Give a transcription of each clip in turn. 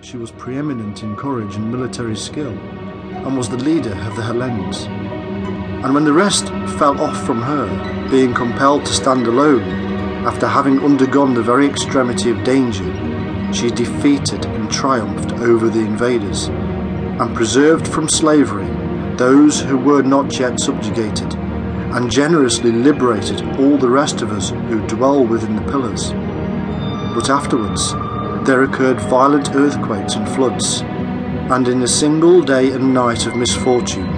she was preeminent in courage and military skill, and was the leader of the Hellenes. And when the rest fell off from her, being compelled to stand alone, after having undergone the very extremity of danger, she defeated and triumphed over the invaders, and preserved from slavery those who were not yet subjugated, and generously liberated all the rest of us who dwell within the pillars. But afterwards, there occurred violent earthquakes and floods, and in a single day and night of misfortune,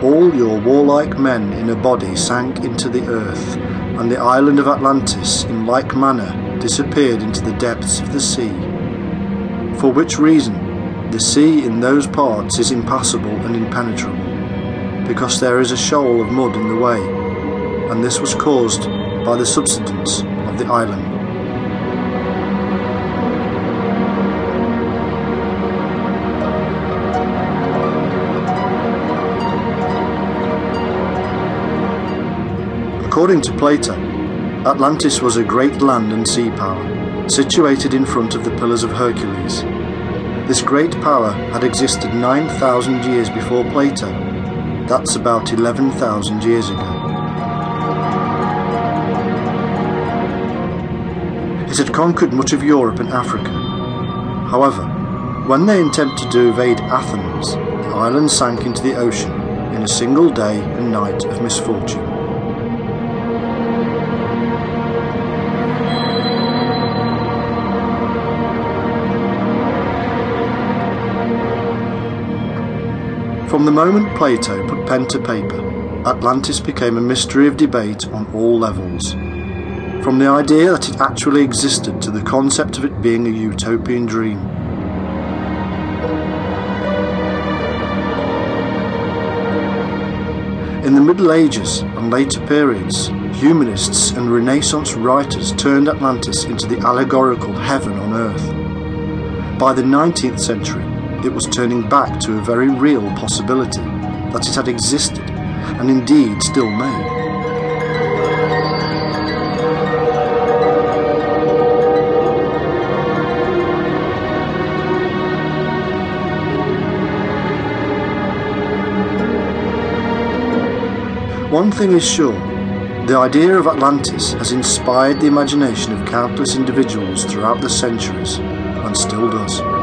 all your warlike men in a body sank into the earth, and the island of Atlantis in like manner disappeared into the depths of the sea. For which reason, the sea in those parts is impassable and impenetrable, because there is a shoal of mud in the way, and this was caused by the subsidence of the island. According to Plato, Atlantis was a great land and sea power, situated in front of the Pillars of Hercules. This great power had existed 9,000 years before Plato. That's about 11,000 years ago. It had conquered much of Europe and Africa. However, when they attempted to invade Athens, the island sank into the ocean in a single day and night of misfortune. From the moment Plato put pen to paper, Atlantis became a mystery of debate on all levels. From the idea that it actually existed to the concept of it being a utopian dream. In the Middle Ages and later periods, humanists and Renaissance writers turned Atlantis into the allegorical heaven on earth. By the 19th century, it was turning back to a very real possibility that it had existed and indeed still may. One thing is sure, the idea of Atlantis has inspired the imagination of countless individuals throughout the centuries and still does.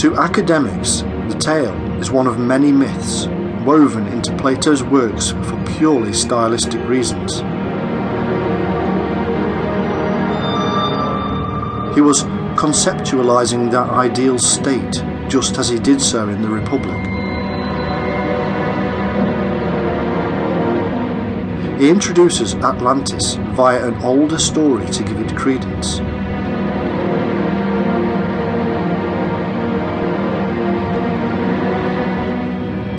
To academics, the tale is one of many myths woven into Plato's works for purely stylistic reasons. He was conceptualizing that ideal state just as he did so in the Republic. He introduces Atlantis via an older story to give it credence.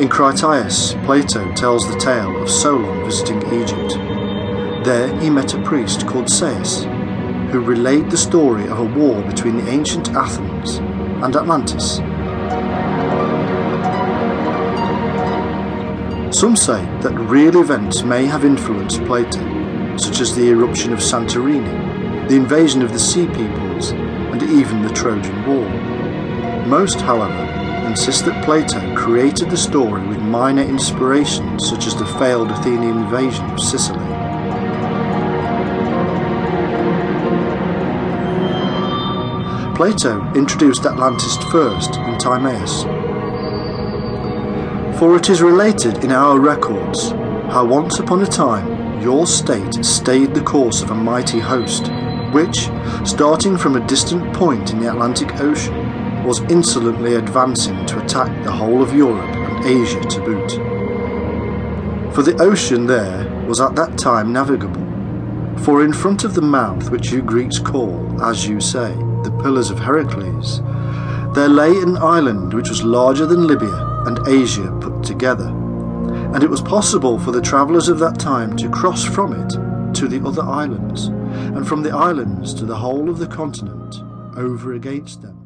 In Critias, Plato tells the tale of Solon visiting Egypt. There he met a priest called Sais, who relayed the story of a war between the ancient Athens and Atlantis. Some say that real events may have influenced Plato, such as the eruption of Santorini, the invasion of the Sea Peoples, and even the Trojan War. Most, however, insist that Plato created the story with minor inspirations such as the failed Athenian invasion of Sicily. Plato introduced Atlantis first in Timaeus. For it is related in our records how once upon a time your state stayed the course of a mighty host, which, starting from a distant point in the Atlantic Ocean, was insolently advancing to attack the whole of Europe and Asia to boot. For the ocean there was at that time navigable, for in front of the mouth which you Greeks call, as you say, the Pillars of Heracles, there lay an island which was larger than Libya and Asia put together, and it was possible for the travellers of that time to cross from it to the other islands, and from the islands to the whole of the continent over against them.